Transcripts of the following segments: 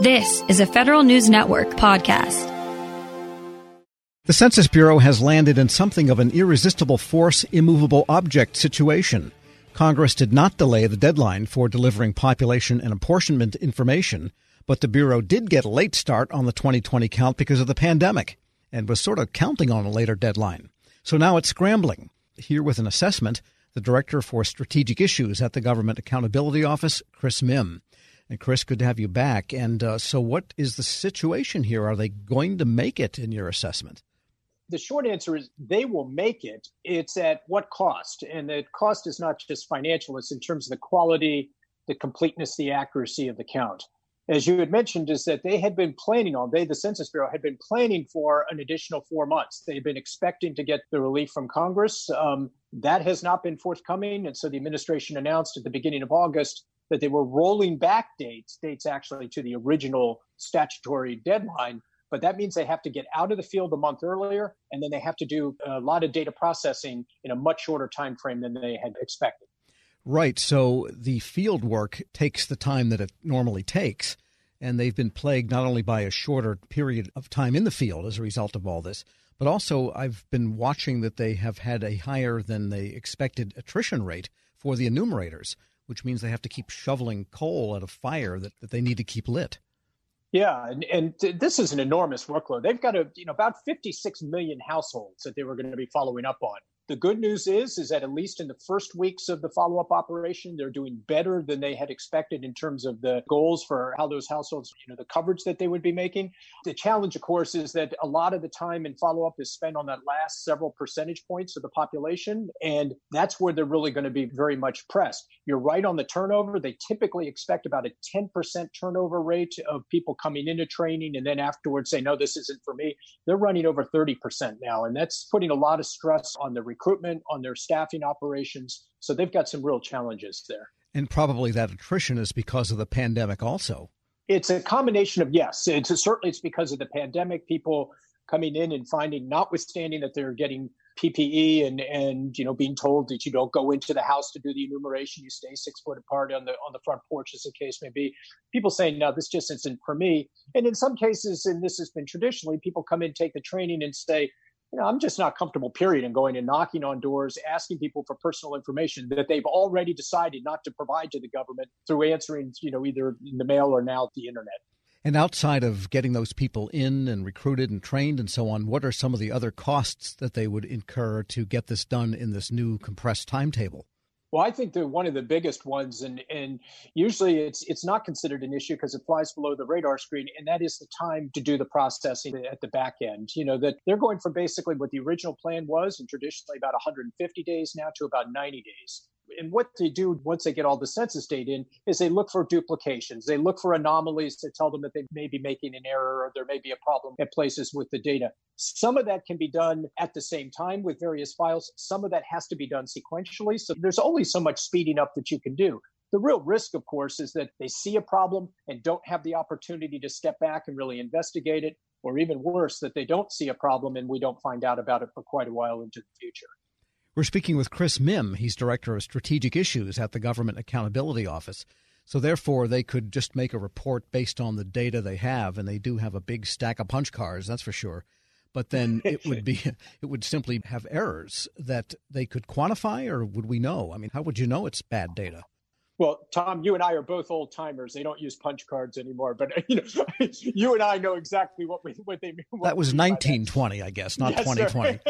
This is a Federal News Network podcast. The Census Bureau has landed in something of an irresistible force, immovable object situation. Congress did not delay the deadline for delivering population and apportionment information, but the Bureau did get a late start on the 2020 count because of the pandemic and was sort of counting on a later deadline. So now it's scrambling. Here with an assessment, the Director for Strategic Issues at the Government Accountability Office, Chris Mihm. And Chris, good to have you back. And uh, so, what is the situation here? Are they going to make it in your assessment? The short answer is they will make it. It's at what cost? And the cost is not just financial, it's in terms of the quality, the completeness, the accuracy of the count. As you had mentioned, is that they had been planning on, they, the Census Bureau, had been planning for an additional four months. They'd been expecting to get the relief from Congress. Um, that has not been forthcoming. And so the administration announced at the beginning of August that they were rolling back dates, dates actually to the original statutory deadline. But that means they have to get out of the field a month earlier, and then they have to do a lot of data processing in a much shorter time frame than they had expected. Right. So the field work takes the time that it normally takes, and they've been plagued not only by a shorter period of time in the field as a result of all this, but also I've been watching that they have had a higher than they expected attrition rate for the enumerators which means they have to keep shoveling coal at a fire that, that they need to keep lit. Yeah, and, and this is an enormous workload. They've got a, you know about 56 million households that they were going to be following up on. The good news is, is that at least in the first weeks of the follow-up operation, they're doing better than they had expected in terms of the goals for how those households, you know, the coverage that they would be making. The challenge, of course, is that a lot of the time in follow-up is spent on that last several percentage points of the population, and that's where they're really going to be very much pressed. You're right on the turnover. They typically expect about a 10% turnover rate of people coming into training and then afterwards say, no, this isn't for me. They're running over 30% now, and that's putting a lot of stress on the recruitment, on their staffing operations. So they've got some real challenges there. And probably that attrition is because of the pandemic also. It's a combination of yes. It's a, certainly it's because of the pandemic. People coming in and finding, notwithstanding that they're getting PPE and and you know being told that you don't go into the house to do the enumeration, you stay six foot apart on the on the front porch, as the case may be. People saying, no, this just isn't for me. And in some cases, and this has been traditionally, people come in, take the training, and say, you know, I'm just not comfortable, period, in going and knocking on doors, asking people for personal information that they've already decided not to provide to the government through answering, you know, either in the mail or now the internet. And outside of getting those people in and recruited and trained and so on, what are some of the other costs that they would incur to get this done in this new compressed timetable? Well, I think they're one of the biggest ones, and and usually it's it's not considered an issue because it flies below the radar screen, and that is the time to do the processing at the back end. You know that they're going from basically what the original plan was, and traditionally about 150 days now to about 90 days and what they do once they get all the census data in is they look for duplications. They look for anomalies to tell them that they may be making an error or there may be a problem at places with the data. Some of that can be done at the same time with various files. Some of that has to be done sequentially. So there's only so much speeding up that you can do. The real risk, of course, is that they see a problem and don't have the opportunity to step back and really investigate it, or even worse, that they don't see a problem and we don't find out about it for quite a while into the future. We're speaking with Chris Mihm. He's Director of Strategic Issues at the Government Accountability Office. So, therefore, they could just make a report based on the data they have, and they do have a big stack of punch cards, that's for sure. But then it would be, it would simply have errors that they could quantify, or would we know? I mean, how would you know it's bad data? Well, Tom, you and I are both old timers. They don't use punch cards anymore, but you know, you and I know exactly what we what they mean. That was 1920, I guess, not yes, 2020.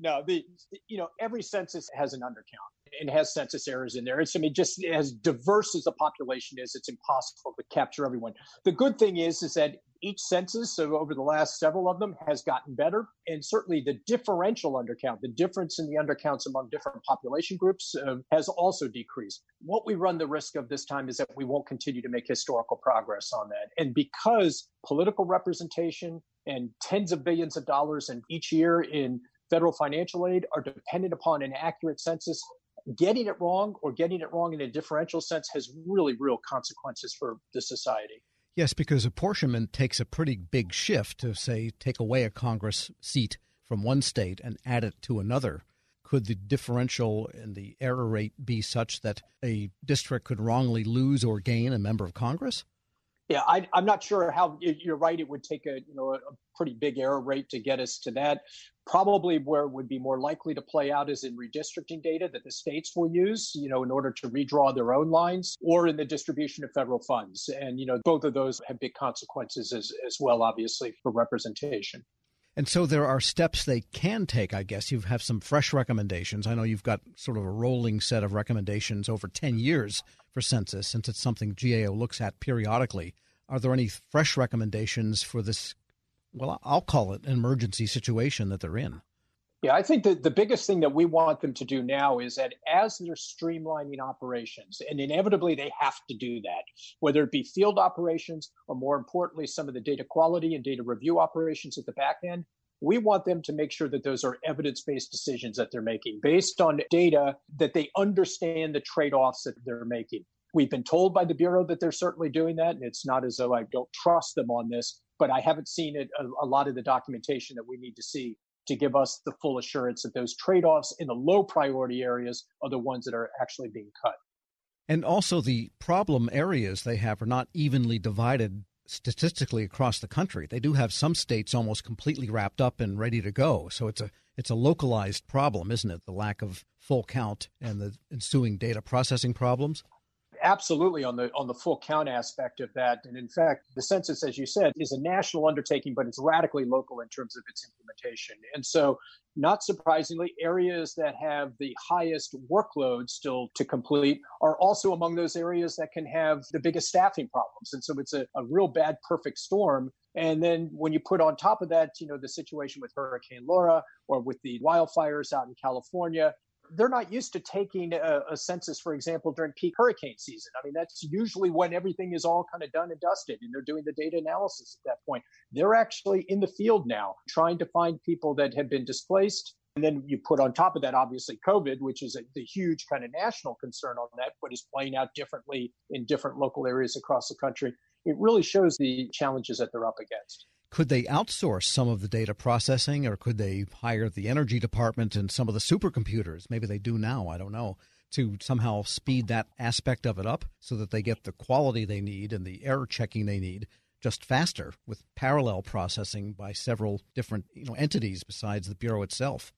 no, the you know every census has an undercount and has census errors in there. It's I mean just as diverse as the population is, it's impossible to capture everyone. The good thing is is that each census, so over the last several of them, has gotten better. And certainly the differential undercount, the difference in the undercounts among different population groups, uh, has also decreased. What we run the risk of this time is that we won't continue to make historical progress on that. And because political representation and tens of billions of dollars in each year in federal financial aid are dependent upon an accurate census, getting it wrong or getting it wrong in a differential sense has really real consequences for the society. Yes, because apportionment takes a pretty big shift to, say, take away a Congress seat from one state and add it to another. Could the differential in the error rate be such that a district could wrongly lose or gain a member of Congress? Yeah, I, am not sure how you're right. It would take a you know a pretty big error rate to get us to that. Probably where it would be more likely to play out is in redistricting data that the states will use, you know, in order to redraw their own lines, or in the distribution of federal funds. And you know, both of those have big consequences as as well, obviously, for representation. And so there are steps they can take, I guess. You have some fresh recommendations. I know you've got sort of a rolling set of recommendations over 10 years for census, since it's something GAO looks at periodically. Are there any fresh recommendations for this? Well, I'll call it an emergency situation that they're in. Yeah, I think that the biggest thing that we want them to do now is that as they're streamlining operations, and inevitably they have to do that, whether it be field operations or more importantly, some of the data quality and data review operations at the back end, we want them to make sure that those are evidence based decisions that they're making based on data that they understand the trade offs that they're making. We've been told by the Bureau that they're certainly doing that, and it's not as though I don't trust them on this, but I haven't seen it, a, a lot of the documentation that we need to see to give us the full assurance that those trade offs in the low priority areas are the ones that are actually being cut. And also, the problem areas they have are not evenly divided statistically across the country. They do have some states almost completely wrapped up and ready to go. So it's a it's a localized problem, isn't it? The lack of full count and the ensuing data processing problems absolutely on the on the full count aspect of that. And in fact, the census, as you said, is a national undertaking, but it's radically local in terms of its implementation. And so, not surprisingly, areas that have the highest workload still to complete are also among those areas that can have the biggest staffing problems. And so, it's a, a real bad perfect storm. And then when you put on top of that, you know, the situation with Hurricane Laura or with the wildfires out in California, they're not used to taking a, a, census, for example, during peak hurricane season. I mean, that's usually when everything is all kind of done and dusted and they're doing the data analysis at that point. They're actually in the field now trying to find people that have been displaced. And then you put on top of that, obviously, COVID, which is a, the huge kind of national concern on that, but is playing out differently in different local areas across the country. It really shows the challenges that they're up against. Could they outsource some of the data processing or could they hire the energy department and some of the supercomputers? Maybe they do now, I don't know, to somehow speed that aspect of it up so that they get the quality they need and the error checking they need just faster with parallel processing by several different you know, entities besides the Bureau itself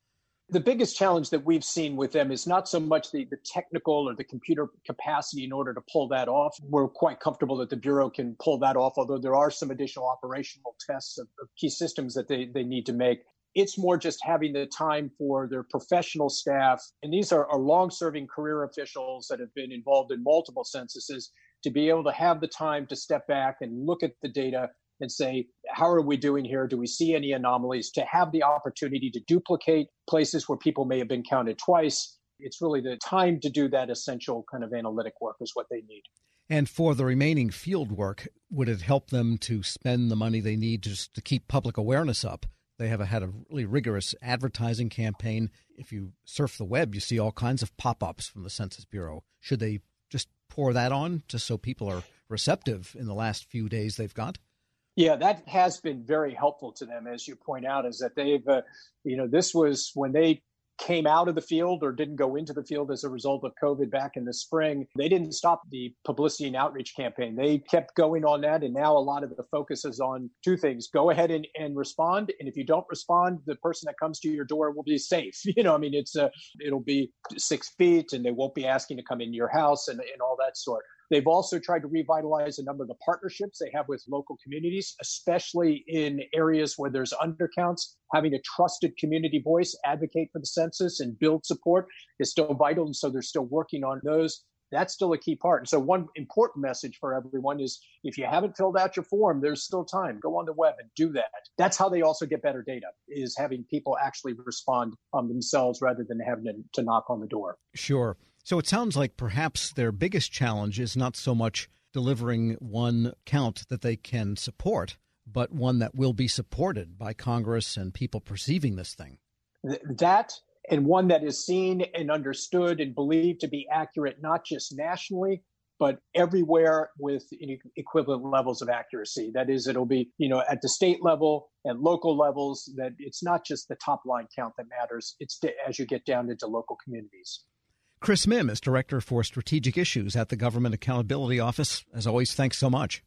the biggest challenge that we've seen with them is not so much the, the technical or the computer capacity in order to pull that off. We're quite comfortable that the Bureau can pull that off, although there are some additional operational tests of, of key systems that they, they need to make. It's more just having the time for their professional staff. And these are, are long serving career officials that have been involved in multiple censuses to be able to have the time to step back and look at the data and say, how are we doing here? Do we see any anomalies? To have the opportunity to duplicate places where people may have been counted twice. It's really the time to do that essential kind of analytic work is what they need. And for the remaining field work, would it help them to spend the money they need just to keep public awareness up? They have had a really rigorous advertising campaign. If you surf the web, you see all kinds of pop ups from the Census Bureau. Should they just pour that on just so people are receptive in the last few days they've got? Yeah, that has been very helpful to them, as you point out, is that they've, uh, you know, this was when they came out of the field or didn't go into the field as a result of COVID back in the spring. They didn't stop the publicity and outreach campaign. They kept going on that. And now a lot of the focus is on two things go ahead and, and respond. And if you don't respond, the person that comes to your door will be safe. You know, I mean, it's a, uh, it'll be six feet and they won't be asking to come in your house and, and all that sort. They've also tried to revitalize a number of the partnerships they have with local communities, especially in areas where there's undercounts. Having a trusted community voice advocate for the census and build support is still vital. And so they're still working on those. That's still a key part. And so, one important message for everyone is if you haven't filled out your form, there's still time. Go on the web and do that. That's how they also get better data, is having people actually respond um, themselves rather than having to knock on the door. Sure. So it sounds like perhaps their biggest challenge is not so much delivering one count that they can support, but one that will be supported by Congress and people perceiving this thing. That and one that is seen and understood and believed to be accurate, not just nationally, but everywhere with equivalent levels of accuracy. That is, it'll be, you know, at the state level and local levels, that it's not just the top line count that matters. It's to, as you get down into local communities. Chris Mihm is Director for Strategic Issues at the Government Accountability Office. As always, thanks so much.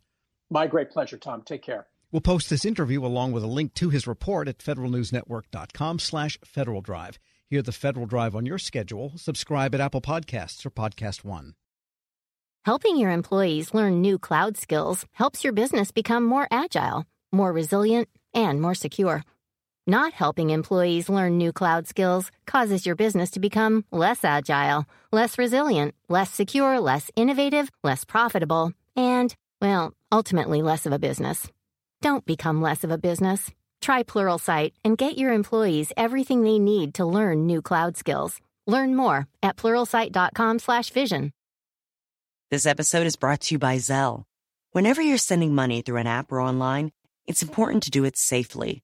My great pleasure, Tom. Take care. We'll post this interview along with a link to his report at federalnewsnetwork.com slash Federal Drive. Hear the Federal Drive on your schedule. Subscribe at Apple Podcasts or Podcast One. Helping your employees learn new cloud skills helps your business become more agile, more resilient, and more secure. Not helping employees learn new cloud skills causes your business to become less agile, less resilient, less secure, less innovative, less profitable, and, well, ultimately less of a business. Don't become less of a business. Try Pluralsight and get your employees everything they need to learn new cloud skills. Learn more at pluralsight.com/vision. This episode is brought to you by Zelle. Whenever you're sending money through an app or online, it's important to do it safely.